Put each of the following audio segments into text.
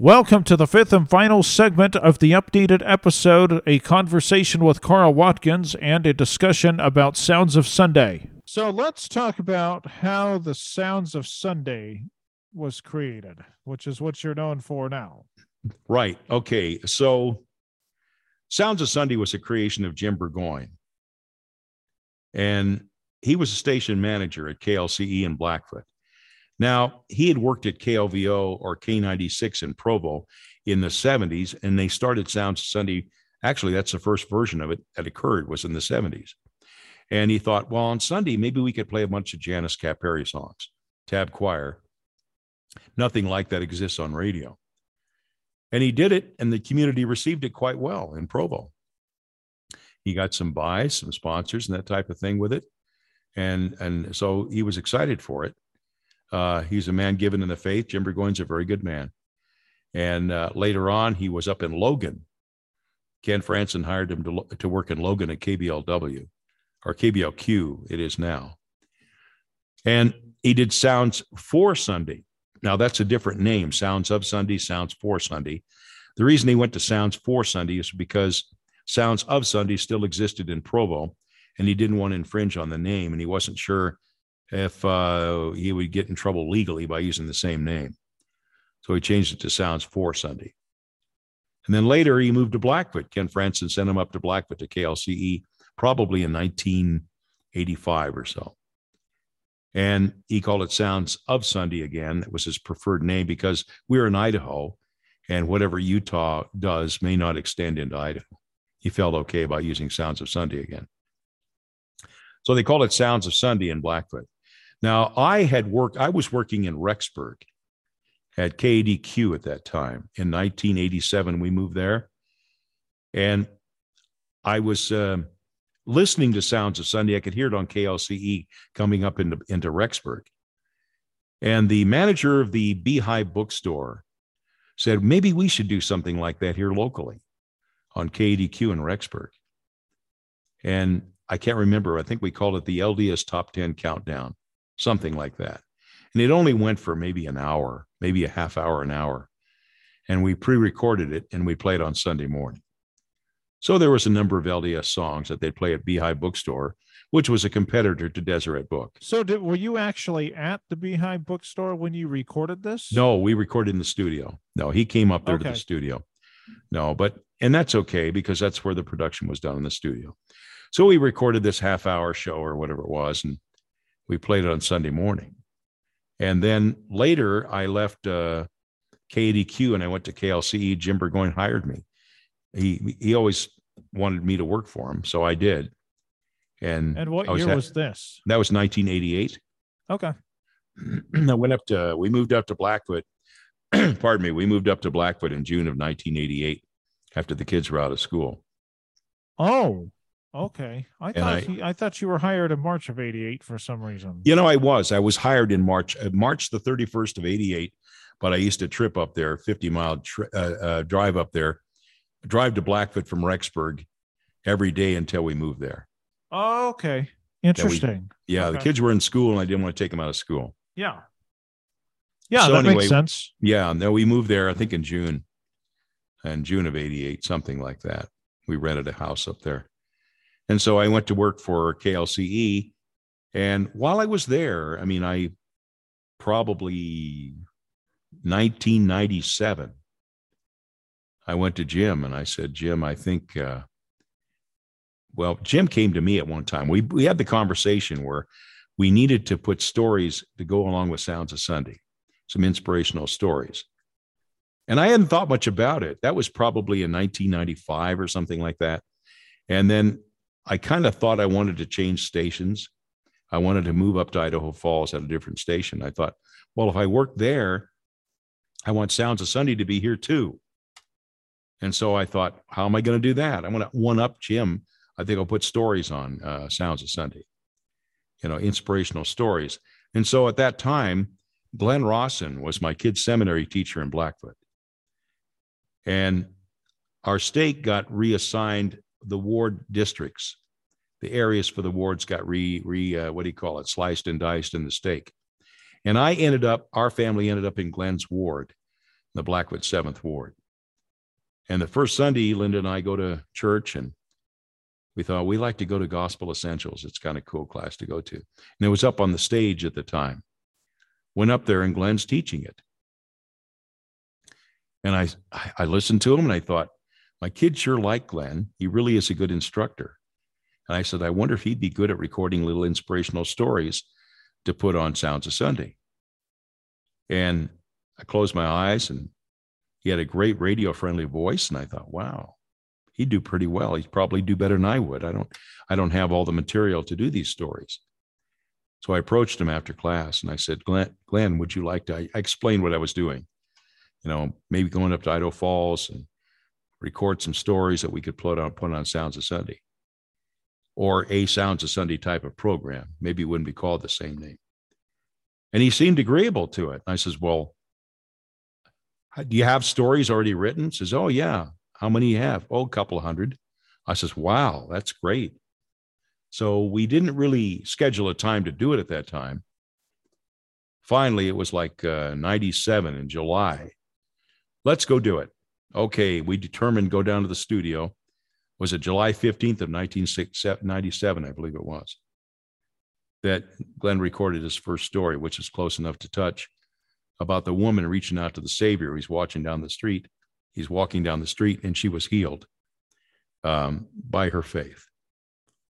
Welcome to the fifth and final segment of the updated episode a conversation with Carl Watkins and a discussion about Sounds of Sunday. So let's talk about how the Sounds of Sunday was created, which is what you're known for now. Right. Okay. So Sounds of Sunday was a creation of Jim Burgoyne. And he was a station manager at KLCE in Blackfoot. Now, he had worked at KLVO or K96 in Provo in the 70s, and they started Sounds Sunday. Actually, that's the first version of it that occurred was in the 70s. And he thought, well, on Sunday, maybe we could play a bunch of Janice Kapp Perry songs, tab choir. Nothing like that exists on radio. And he did it, and the community received it quite well in Provo. He got some buys, some sponsors, and that type of thing with it. And, and so he was excited for it. Uh, he's a man given in the faith. Jim Burgoyne's a very good man. And uh, later on, he was up in Logan. Ken Franson hired him to, to work in Logan at KBLW or KBLQ, it is now. And he did Sounds for Sunday. Now, that's a different name Sounds of Sunday, Sounds for Sunday. The reason he went to Sounds for Sunday is because Sounds of Sunday still existed in Provo, and he didn't want to infringe on the name, and he wasn't sure if uh, he would get in trouble legally by using the same name. So he changed it to Sounds for Sunday. And then later he moved to Blackfoot. Ken Franson sent him up to Blackfoot to KLCE, probably in 1985 or so. And he called it Sounds of Sunday again. That was his preferred name because we're in Idaho, and whatever Utah does may not extend into Idaho. He felt okay about using Sounds of Sunday again. So they called it Sounds of Sunday in Blackfoot. Now, I had worked, I was working in Rexburg at KADQ at that time. In 1987, we moved there. And I was uh, listening to Sounds of Sunday. I could hear it on KLCE coming up into, into Rexburg. And the manager of the Beehive bookstore said, maybe we should do something like that here locally on KADQ in Rexburg. And I can't remember. I think we called it the LDS Top 10 Countdown something like that. And it only went for maybe an hour, maybe a half hour, an hour. And we pre recorded it and we played on Sunday morning. So there was a number of LDS songs that they'd play at Beehive Bookstore, which was a competitor to Deseret Book. So did, were you actually at the Beehive Bookstore when you recorded this? No, we recorded in the studio. No, he came up there okay. to the studio. No, but and that's okay because that's where the production was done in the studio. So we recorded this half hour show or whatever it was, and we played it on Sunday morning. And then later, I left uh, KADQ and I went to KLCE. Jim Burgoyne hired me. He he always wanted me to work for him, so I did. And and what was year was this? That was 1988. Okay. I went up to. We moved up to Blackfoot. pardon me. We moved up to Blackfoot in June of 1988 after the kids were out of school. Oh, Okay, I thought I, he, I thought you were hired in March of '88 for some reason. You know, I was. I was hired in March, uh, March the 31st of '88. But I used to trip up there, 50 mile tri- uh, uh, drive up there, drive to Blackfoot from Rexburg every day until we moved there. Oh, okay, interesting. We, yeah, okay. the kids were in school, and I didn't want to take them out of school. Yeah, yeah, so that anyway, makes sense. Yeah, no, we moved there. I think in June, in June of '88, something like that. We rented a house up there. And so I went to work for KLCE. And while I was there, I mean, I probably 1997, I went to Jim and I said, Jim, I think, uh, well, Jim came to me at one time. We, we had the conversation where we needed to put stories to go along with Sounds of Sunday, some inspirational stories. And I hadn't thought much about it. That was probably in 1995 or something like that. And then I kind of thought I wanted to change stations. I wanted to move up to Idaho Falls at a different station. I thought, well, if I work there, I want Sounds of Sunday to be here too. And so I thought, how am I going to do that? I want to one up Jim. I think I'll put stories on uh, Sounds of Sunday, you know, inspirational stories. And so at that time, Glenn Rawson was my kid's seminary teacher in Blackfoot. And our state got reassigned the ward districts. The areas for the wards got re re uh, what do you call it, sliced and diced in the stake. And I ended up, our family ended up in Glenn's ward. the Blackfoot Seventh Ward. And the first Sunday, Linda and I go to church, and we thought we like to go to Gospel Essentials. It's kind of cool class to go to. And it was up on the stage at the time. Went up there, and Glenn's teaching it. And I, I listened to him, and I thought, my kids sure like Glenn. He really is a good instructor. And I said, I wonder if he'd be good at recording little inspirational stories to put on Sounds of Sunday. And I closed my eyes and he had a great radio friendly voice. And I thought, wow, he'd do pretty well. He'd probably do better than I would. I don't, I don't have all the material to do these stories. So I approached him after class and I said, Glenn, Glenn would you like to? I, explained what I was doing, you know, maybe going up to Idaho Falls and record some stories that we could put on, put on Sounds of Sunday or a Sounds of Sunday type of program. Maybe it wouldn't be called the same name. And he seemed agreeable to it. And I says, Well, do you have stories already written? He says, Oh, yeah. How many you have? Oh, a couple hundred. I says, Wow, that's great. So we didn't really schedule a time to do it at that time. Finally, it was like uh, 97 in July. Let's go do it. Okay, we determined go down to the studio was it July 15th of 1997, I believe it was, that Glenn recorded his first story, which is close enough to touch, about the woman reaching out to the Savior. He's watching down the street. He's walking down the street, and she was healed um, by her faith.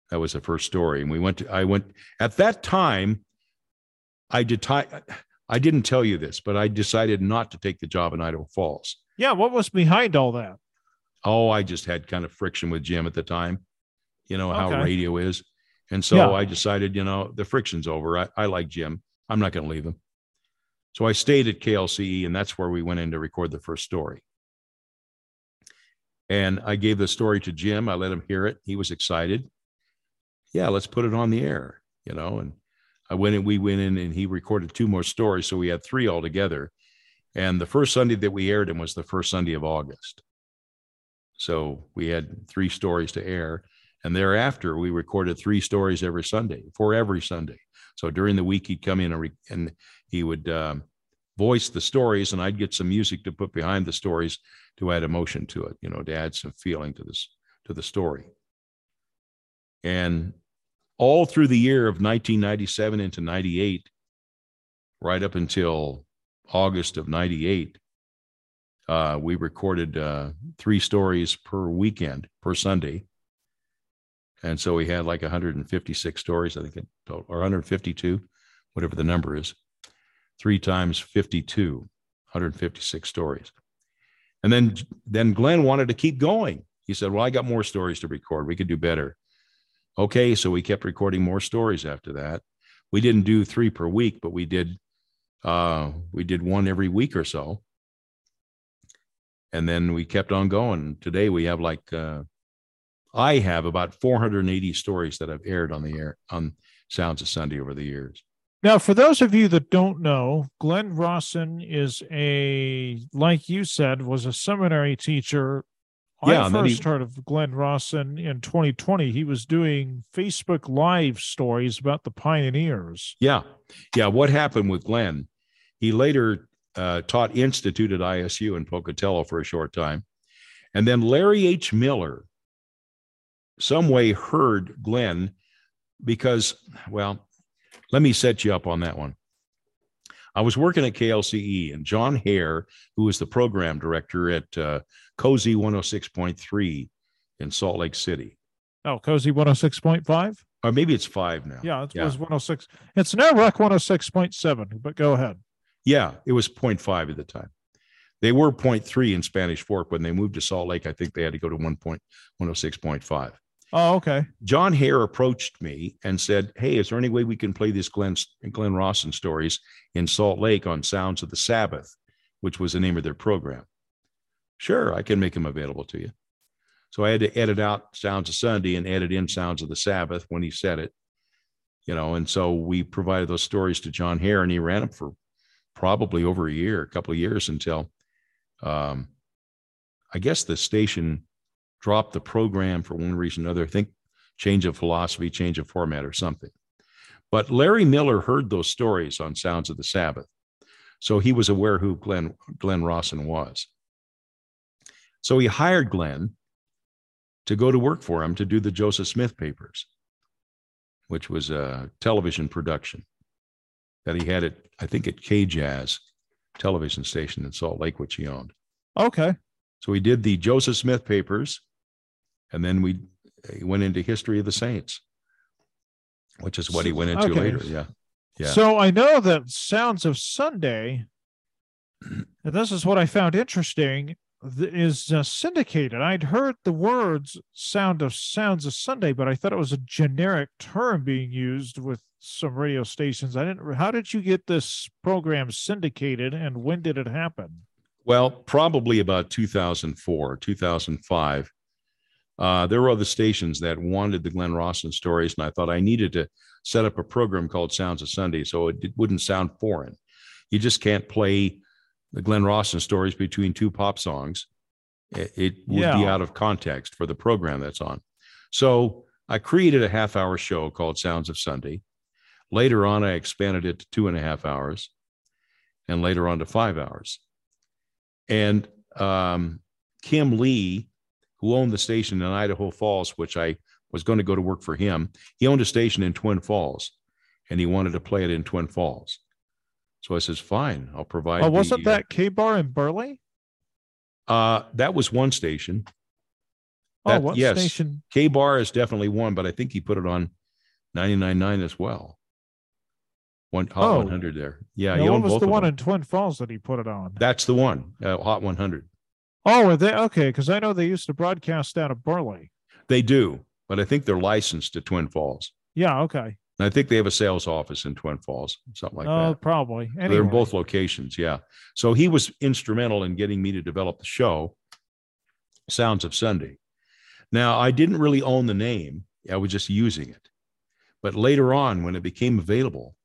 That was the first story. And we went to, I went, at that time, I did, I didn't tell you this, but I decided not to take the job in Idaho Falls. Yeah. What was behind all that? Oh, I just had kind of friction with Jim at the time. You know how okay. radio is. And so yeah. I decided, you know, the friction's over. I, I like Jim. I'm not going to leave him. So I stayed at KLCE, and that's where we went in to record the first story. And I gave the story to Jim. I let him hear it. He was excited. Yeah, let's put it on the air, you know. And I went and we went in and he recorded two more stories. So we had three altogether. And the first Sunday that we aired him was the first Sunday of August. So we had three stories to air. And thereafter, we recorded three stories every Sunday for every Sunday. So during the week, he'd come in and, re- and he would um, voice the stories, and I'd get some music to put behind the stories to add emotion to it, you know, to add some feeling to this to the story. And all through the year of 1997 into 98, right up until August of 98, uh, we recorded uh, three stories per weekend, per Sunday. And so we had like 156 stories, I think, total, or 152, whatever the number is. Three times 52, 156 stories. And then, then Glenn wanted to keep going. He said, Well, I got more stories to record. We could do better. Okay. So we kept recording more stories after that. We didn't do three per week, but we did uh, we did one every week or so and then we kept on going. Today we have like uh, I have about 480 stories that I've aired on the air on Sounds of Sunday over the years. Now, for those of you that don't know, Glenn Rawson is a, like you said, was a seminary teacher. Yeah, I first he, heard of Glenn Rawson in 2020. He was doing Facebook Live stories about the pioneers. Yeah, yeah. What happened with Glenn? He later uh, taught institute at ISU in Pocatello for a short time. And then Larry H. Miller, some way heard Glenn because, well, let me set you up on that one. I was working at KLCE, and John Hare, who was the program director at uh, Cozy 106.3 in Salt Lake City. Oh, Cozy 106.5? Or maybe it's five now. Yeah, it yeah. was 106. It's now Rec 106.7, but go ahead. Yeah, it was 0.5 at the time. They were 0.3 in Spanish Fork when they moved to Salt Lake. I think they had to go to 1.106.5. Oh, okay. John Hare approached me and said, Hey, is there any way we can play these Glenn, Glenn Rawson stories in Salt Lake on Sounds of the Sabbath, which was the name of their program? Sure, I can make them available to you. So I had to edit out Sounds of Sunday and edit in Sounds of the Sabbath when he said it, you know. And so we provided those stories to John Hare, and he ran them for probably over a year, a couple of years until um, I guess the station dropped the program for one reason or another. I think change of philosophy, change of format, or something. But Larry Miller heard those stories on Sounds of the Sabbath. So he was aware who Glenn, Glenn Rawson was. So he hired Glenn to go to work for him to do the Joseph Smith papers, which was a television production that he had at, I think, at KJZZ television station in Salt Lake, which he owned. Okay. So he did the Joseph Smith papers, and then we he went into history of the saints, which is what he went into Okay. later. Yeah. Yeah. So I know that Sounds of Sunday, and this is what I found interesting, is uh, syndicated. I'd heard the words "sound of sounds of Sunday," but I thought it was a generic term being used with some radio stations. I didn't. How did you get this program syndicated, and when did it happen? Well, probably about 2004, 2005. Uh, there were other stations that wanted the Glenn Rawson stories, and I thought I needed to set up a program called Sounds of Sunday so it d- wouldn't sound foreign. You just can't play the Glenn Rawson stories between two pop songs. It, it would be out of context for the program that's on. So I created a half hour show called Sounds of Sunday. Later on, I expanded it to two and a half hours, and later on to five hours. And um, Kim Lee, who owned the station in Idaho Falls, which I was going to go to work for him, he owned a station in Twin Falls and he wanted to play it in Twin Falls. So I says, fine, I'll provide. Oh, wasn't the, uh, that K Bar in Burley? Uh, that was one station. Oh, what yes. station? K Bar is definitely one, but I think he put it on 99.9 as well. One Hot Oh. 100 there. Yeah, Now, what was the one them. in Twin Falls that he put it on? That's the one, uh, Hot 100. Oh, are they okay? Because I know they used to broadcast out of Burley. They do, but I think they're licensed to Twin Falls. Yeah, okay. And I think they have a sales office in Twin Falls, something like that. oh, that. probably. Anyway. They're in both locations, yeah. So he was instrumental in getting me to develop the show, Sounds of Sunday. Now, I didn't really own the name, I was just using it. But later on, when it became available,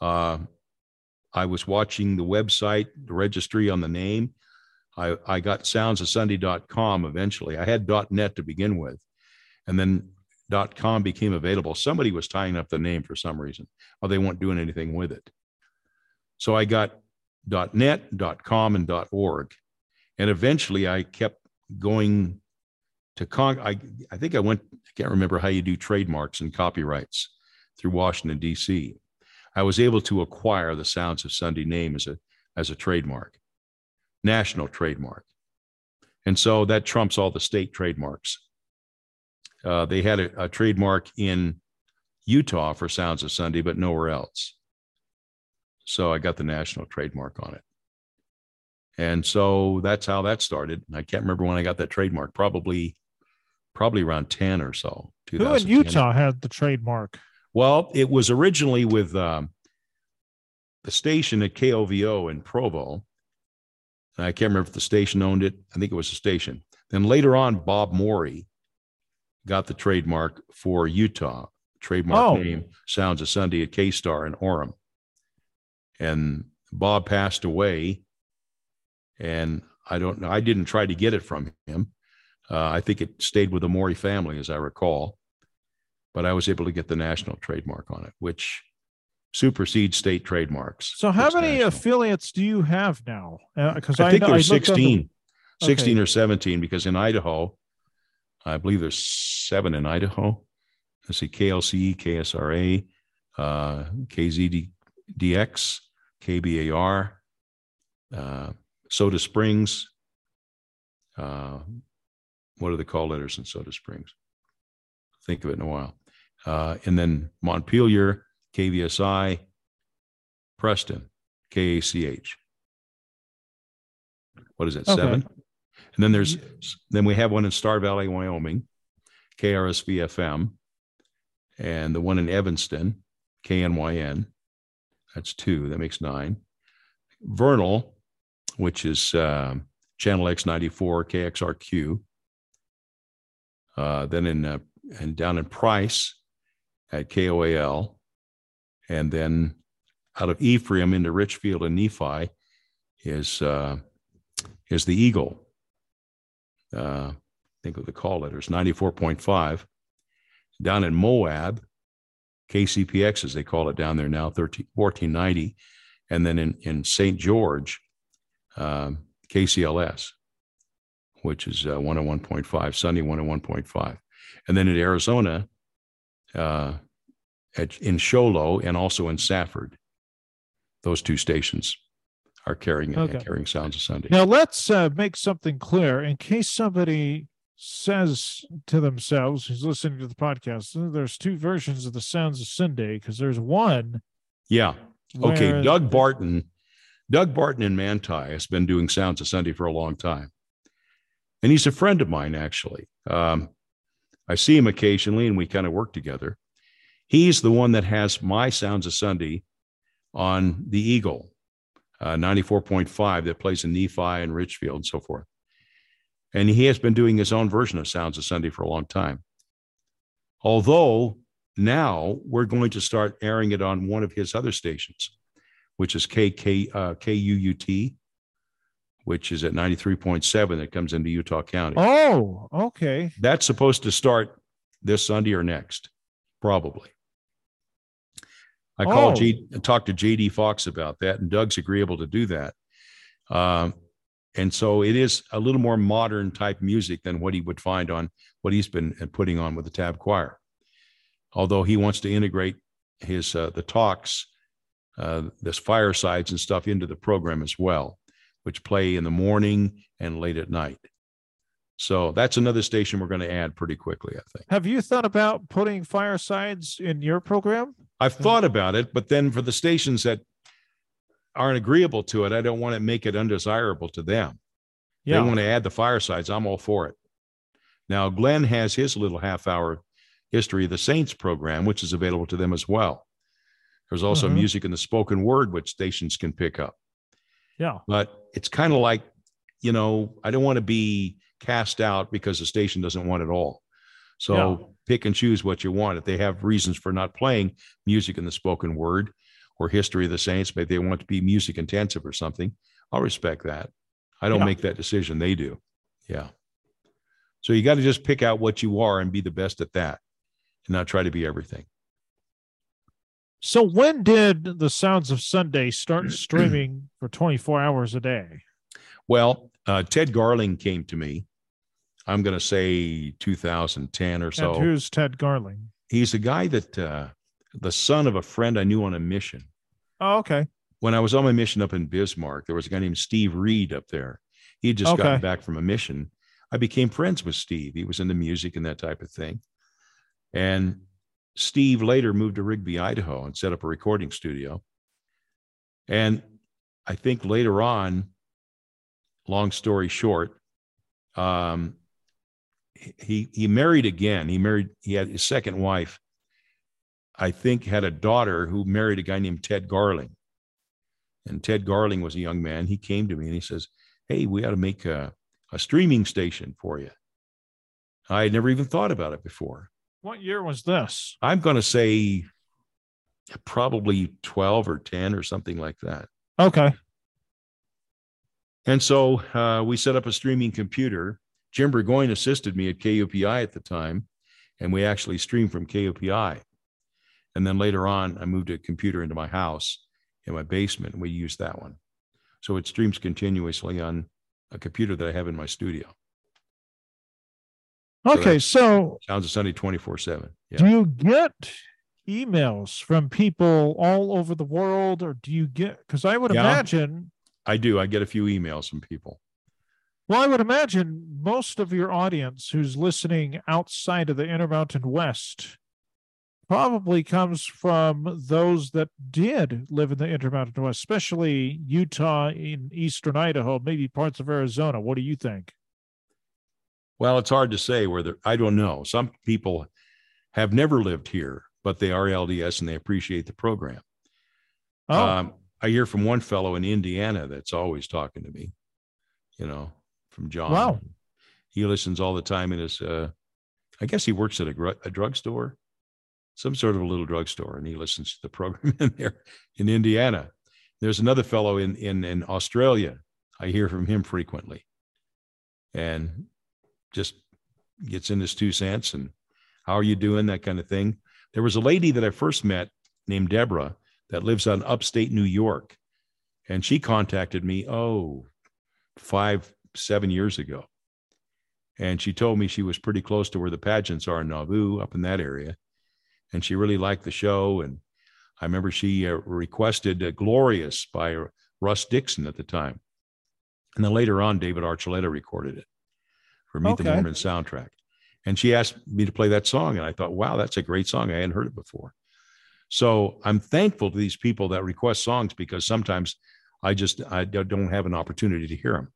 uh, I was watching the website, the registry on the name. I, I got soundsofsunday.com eventually. I had .net to begin with, and then .com became available. Somebody was tying up the name for some reason, or they weren't doing anything with it. So I got .net, .com, and .org, and eventually I kept going to con. I I think I went. I can't remember how you do trademarks and copyrights through Washington D.C. I was able to acquire the Sounds of Sunday name as a as a trademark, national trademark, and so that trumps all the state trademarks. Uh, they had a, a trademark in Utah for Sounds of Sunday, but nowhere else. So I got the national trademark on it. And so that's how that started. I can't remember when I got that trademark, probably probably around 10 or so. Who in Utah had the trademark? Well, it was originally with um, the station at KOVO in Provo. I can't remember if the station owned it. I think it was the station. Then later on, Bob Morey got the trademark for Utah. Trademark Oh. name Sounds of Sunday at K Star in Orem. And Bob passed away. And I don't know. I didn't try to get it from him. Uh, I think it stayed with the Morey family, as I recall but I was able to get the national trademark on it, which supersedes state trademarks. So, how many national. affiliates do you have now? Because I think there's looked on the- 16, 16 Okay. or 17, because in Idaho, I believe there's seven in Idaho. Let's see, KLC, KSRA, uh, KZDX, KBAR, uh, Soda Springs. Uh, what are the call letters in Soda Springs? Think of it in a while. Uh, and then Montpelier, KVSI, Preston, KACH. What is it? Okay. Seven. And then there's then we have one in Star Valley, Wyoming, KRSV FM, and the one in Evanston, KNYN. That's two. That makes nine. Vernal, which is um, Channel X94, KXRQ. Uh, then in uh, and down in Price at KOAL, and then out of Ephraim into Richfield and Nephi is uh, is the Eagle. Uh, think of the call letters 94.5. Down in Moab, KCPX, as they call it down there now, 13, 1490. and then in in St. George, um, KCLS, which is uh, 101.5, Sunday 101.5, and then in Arizona, uh, at, in Show Low and also in Safford. Those two stations are carrying Okay. carrying Sounds of Sunday. Now let's uh, make something clear in case somebody says to themselves who's listening to the podcast, "Oh, there's two versions of the Sounds of Sunday because there's one. Yeah. Okay. Doug Barton, Doug Barton in Manti has been doing Sounds of Sunday for a long time. And he's a friend of mine, actually. Um, I see him occasionally and we kind of work together. He's the one that has my Sounds of Sunday on the Eagle, uh, 94.5, that plays in Nephi and Richfield and so forth. And he has been doing his own version of Sounds of Sunday for a long time. Although now we're going to start airing it on one of his other stations, which is KK, uh, KUUT, which is at 93.7 that comes into Utah County. Oh, okay. That's supposed to start this Sunday or next, probably. I called Oh. G, talked to JD Fox about that, and Doug's agreeable to do that. Um, and so it is a little more modern type music than what he would find on what he's been uh, putting on with the Tab Choir. Although he wants to integrate his uh, the talks, uh, this firesides and stuff into the program as well, which play in the morning and late at night. So that's another station we're going to add pretty quickly, I think. Have you thought about putting firesides in your program? I've thought about it, but then for the stations that aren't agreeable to it, I don't want to make it undesirable to them. Yeah. They want to add the firesides. I'm all for it. Now, Glenn has his little half hour history of the Saints program, which is available to them as well. There's also Mhm. music and the spoken word, which stations can pick up. Yeah. But it's kind of like, you know, I don't want to be cast out because the station doesn't want it all. So Yeah. pick and choose what you want. If they have reasons for not playing music and the spoken word or history of the saints, maybe they want to be music intensive or something, I'll respect that. I don't Yeah. make that decision. They do. Yeah. So you got to just pick out what you are and be the best at that and not try to be everything. So when did the Sounds of Sunday start streaming for 24 hours a day? Well, uh, Ted Garling came to me. I'm going to say 2010 or so. and who's Ted Garling? he's a guy that uh, the son of a friend I knew on a mission. Oh, okay. When I was on my mission up in Bismarck, there was a guy named Steve Reed up there. He had just gotten back from a mission. I became friends with Steve. He was into music and that type of thing. And Steve later moved to Rigby, Idaho, and set up a recording studio. And I think later on, long story short, um, he he married again. He married. He had his second wife. I think had a daughter who married a guy named Ted Garling. And Ted Garling was a young man. He came to me and he says, "Hey, we ought to make a, a streaming station for you." I had never even thought about it before. What year was this? I'm going to say probably 12 or 10 or something like that. Okay. And so uh, we set up a streaming computer. Jim Burgoyne assisted me at KUPI at the time, and we actually streamed from KUPI. And then later on, I moved a computer into my house in my basement, and we used that one. So it streams continuously on a computer that I have in my studio. So Okay. So Sounds of Sunday 24 7. do you get emails from people all over the world or do you get because I would Yeah. imagine I do. I get a few emails from people. well, I would imagine most of your audience who's listening outside of the Intermountain West probably comes from those that did live in the Intermountain West, especially Utah in eastern Idaho, maybe parts of Arizona. What do you think? Well, it's hard to say whether I don't know. Some people have never lived here, but they are LDS and they appreciate the program. Oh, Um, I hear from one fellow in Indiana that's always talking to me, you know, from John. Wow. He listens all the time in his, uh, I guess he works at a, gr- a drugstore, some sort of a little drugstore, and he listens to the program in there in Indiana. There's another fellow in, in, in Australia. I hear from him frequently and just gets in his two cents and how are you doing? That kind of thing. There was a lady that I first met named Deborah that lives on upstate New York. And she contacted me, oh, five, seven years ago. And she told me she was pretty close to where the pageants are in Nauvoo, up in that area. And she really liked the show. And I remember she uh, requested uh, Glorious by Russ Dixon at the time. And then later on, David Archuleta recorded it for Meet the Okay. Mormon soundtrack. And she asked me to play that song. And I thought, wow, that's a great song. I hadn't heard it before. So I'm thankful to these people that request songs because sometimes I just I don't have an opportunity to hear them.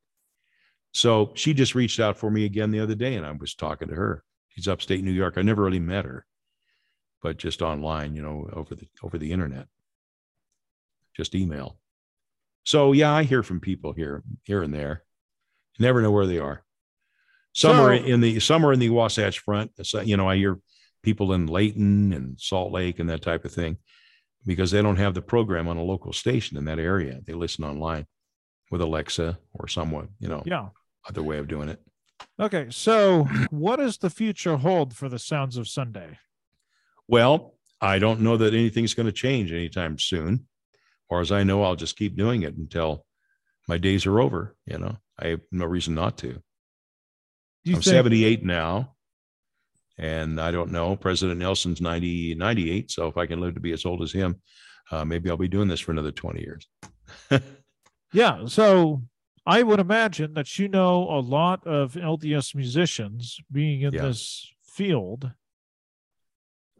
So she just reached out for me again the other day, and I was talking to her. She's upstate New York. I never really met her, but just online, you know, over the over the internet, just email. So yeah, I hear from people here here and there. Never know where they are. Some are So- in the some are in the Wasatch Front. So, uh, you know, I hear people in Layton and Salt Lake and that type of thing because they don't have the program on a local station in that area. They listen online with Alexa or somewhat, you know, Yeah. other way of doing it. Okay. So, what does the future hold for the Sounds of Sunday? Well, I don't know that anything's going to change anytime soon. Far as I know, I'll just keep doing it until my days are over. You know, I have no reason not to. I'm think- 78 now. And I don't know. President Nelson's 90, 98. So if I can live to be as old as him, uh, maybe I'll be doing this for another 20 years. Yeah. So, I would imagine that you know a lot of LDS musicians being in Yeah. this field.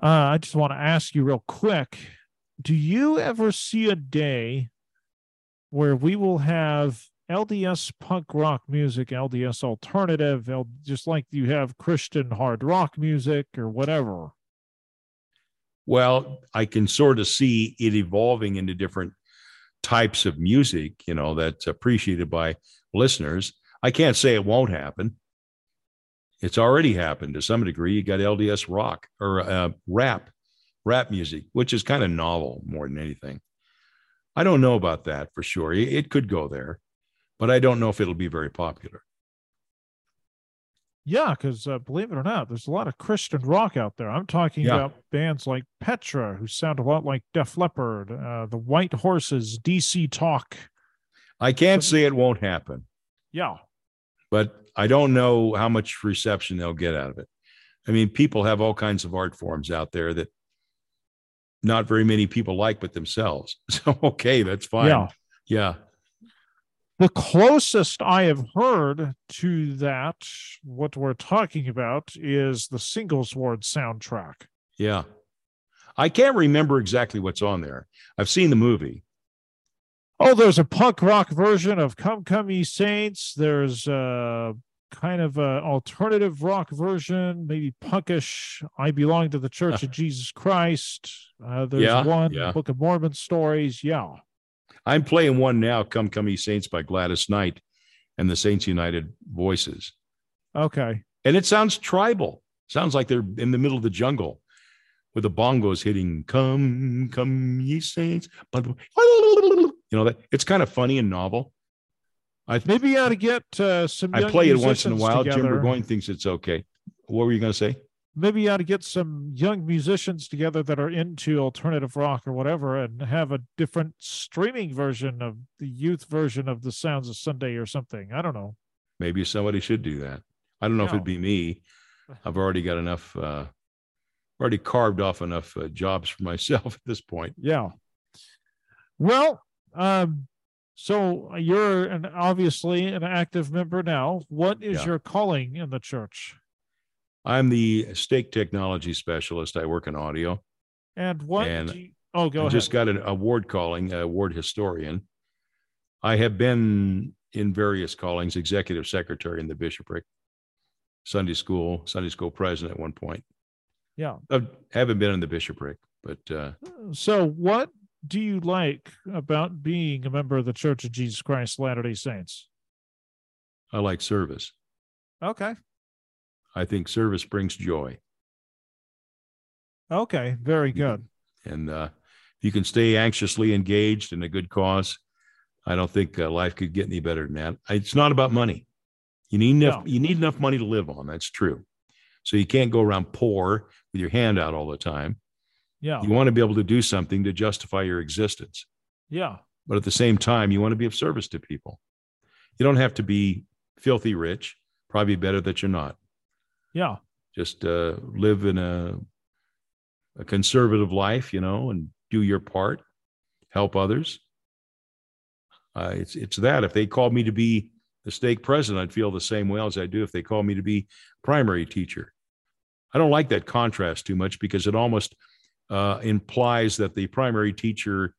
Uh, I just want to ask you real quick do you ever see a day where we will have LDS punk rock music, LDS alternative, L- just like you have Christian hard rock music or whatever? Well, I can sort of see it evolving into different types of music, you know, that's appreciated by listeners. I can't say it won't happen. It's already happened to some degree. You got LDS rock or uh, rap, rap music, which is kind of novel more than anything. I don't know about that for sure. It, it could go there, but I don't know if it'll be very popular. Yeah, because uh, believe it or not, there's a lot of Christian rock out there. I'm talking Yeah. about bands like Petra, who sound a lot like Def Leppard, uh, the White Horses, DC Talk. I can't say it won't happen. Yeah, but I don't know how much reception they'll get out of it. I mean, people have all kinds of art forms out there that not very many people like but themselves. So, okay, that's fine. yeah. Yeah. The closest I have heard to that, what we're talking about, is the Singles Ward soundtrack. Yeah. I can't remember exactly what's on there. I've seen the movie. Oh, there's a punk rock version of "Come Come Ye Saints." There's a kind of an alternative rock version, maybe punkish. I belong to the Church of Jesus Christ. Uh, there's Yeah, one yeah. Book of Mormon stories. Yeah, I'm playing one now, Come Come Ye Saints by Gladys Knight and the Saints Unified Voices. okay. And it sounds tribal. Sounds like they're in the middle of the jungle with the bongos hitting come come ye saints But- you know that it's kind of funny and novel i Maybe you ought to get uh, some. i play it once in a while jim together. burgoyne thinks it's okay what were you going to say Maybe you ought to get some young musicians together that are into alternative rock or whatever, and have a different streaming version of the youth version of the Sounds of Sunday or something. I don't know. maybe somebody should do that i don't know if it'd be me i've already got enough uh already carved off enough uh, jobs for myself at this point Yeah. Well, um, so you're an obviously an active member now. What is Yeah. your calling in the church? I'm the stake technology specialist i work in audio And what And do you, oh go I ahead. just got an award calling, award historian. I have been in various callings, executive secretary in the bishopric, Sunday school, Sunday school president at one point. yeah. I haven't been in the bishopric, but uh, So what do you like about being a member of the Church of Jesus Christ Latter-day Saints? I like service. Okay. I think service brings joy. Okay, very good. And uh, if you can stay anxiously engaged in a good cause, I don't think uh, life could get any better than that. It's not about money. You need enough. No. You need enough money to live on. That's true. So you can't go around poor with your hand out all the time. Yeah. You want to be able to do something to justify your existence. Yeah. but at the same time, you want to be of service to people. You don't have to be filthy rich. Probably better that you're not. Yeah. Just uh, live in a a conservative life, you know, and do your part, help others. Uh, it's it's that. If they called me to be the stake president, I'd feel the same way as I do if they called me to be primary teacher. I don't like that contrast too much because it almost uh, implies that the primary teacher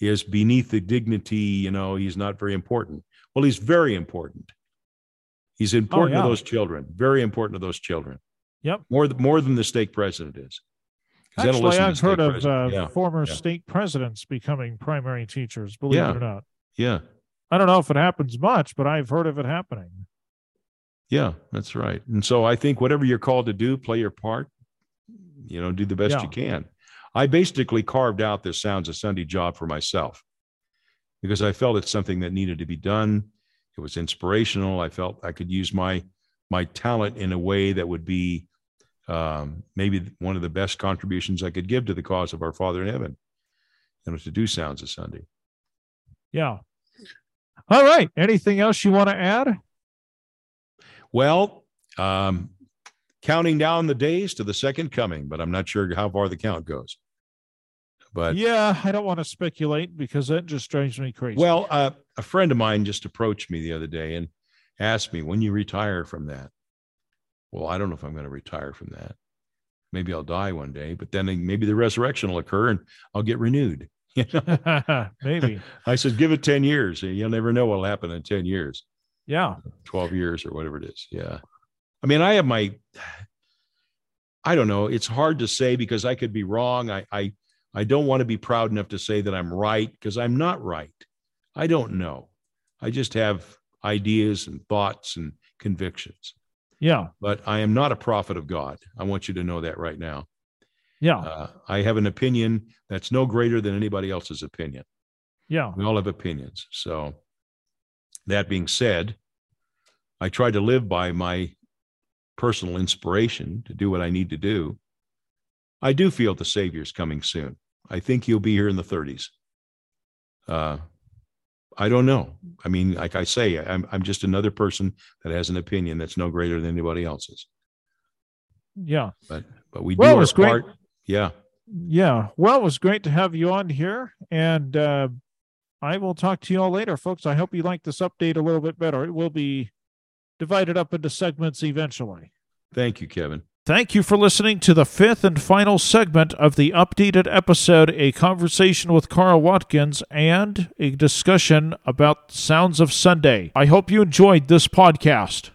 is beneath the dignity. You know, he's not very important. Well, he's very important. He's important yeah. to those children. Very important to those children. Yep. More more than the state president is. Actually, listen to the I've heard of uh, yeah, former yeah. state presidents becoming primary teachers, believe it or not. yeah, I don't know if it happens much, but I've heard of it happening. yeah. That's right. And so I think whatever you're called to do, play your part. You know, do the best you can. I basically carved out this Sounds a Sunday job for myself because I felt it's something that needed to be done. It was inspirational. I felt I could use my my talent in a way that would be um, maybe one of the best contributions I could give to the cause of our Father in Heaven. You was to do Sounds of Sunday. Yeah. All right. Anything else you want to add? Well, um, counting down the days to the second coming, but I'm not sure how far the count goes. But yeah, I don't want to speculate because that just drives me crazy. well, uh, a friend of mine just approached me the other day and asked me, "When you retire from that?" Well, I don't know if I'm going to retire from that. Maybe I'll die one day, but then maybe the resurrection will occur and I'll get renewed. You know? maybe. I said, "Give it ten years. You'll never know what'll happen in ten years." Yeah. 12 years or whatever it is. Yeah. I mean, I have my, I don't know. It's hard to say because I could be wrong. I, I, I don't want to be proud enough to say that I'm right because I'm not right. I don't know. I just have ideas and thoughts and convictions, Yeah. but I am not a prophet of God. I want you to know that right now. Yeah. Uh, I have an opinion that's no greater than anybody else's opinion. Yeah. We all have opinions. So, that being said, I try to live by my personal inspiration to do what I need to do. I do feel the Savior's coming soon. I think he'll be here in the 30s. Uh, I don't know. I mean, like I say, I'm, I'm just another person that has an opinion that's no greater than anybody else's. Yeah. But but we Well, do our was great. part. Yeah. Yeah. Well, it was great to have you on here. And uh, I will talk to you all later, folks. I hope you like this update a little bit better. It will be divided up into segments eventually. Thank you, Kevin. Thank you for listening to the fifth and final segment of the updated episode A Conversation with Carl Watkins and a discussion about Sounds of Sunday. I hope you enjoyed this podcast.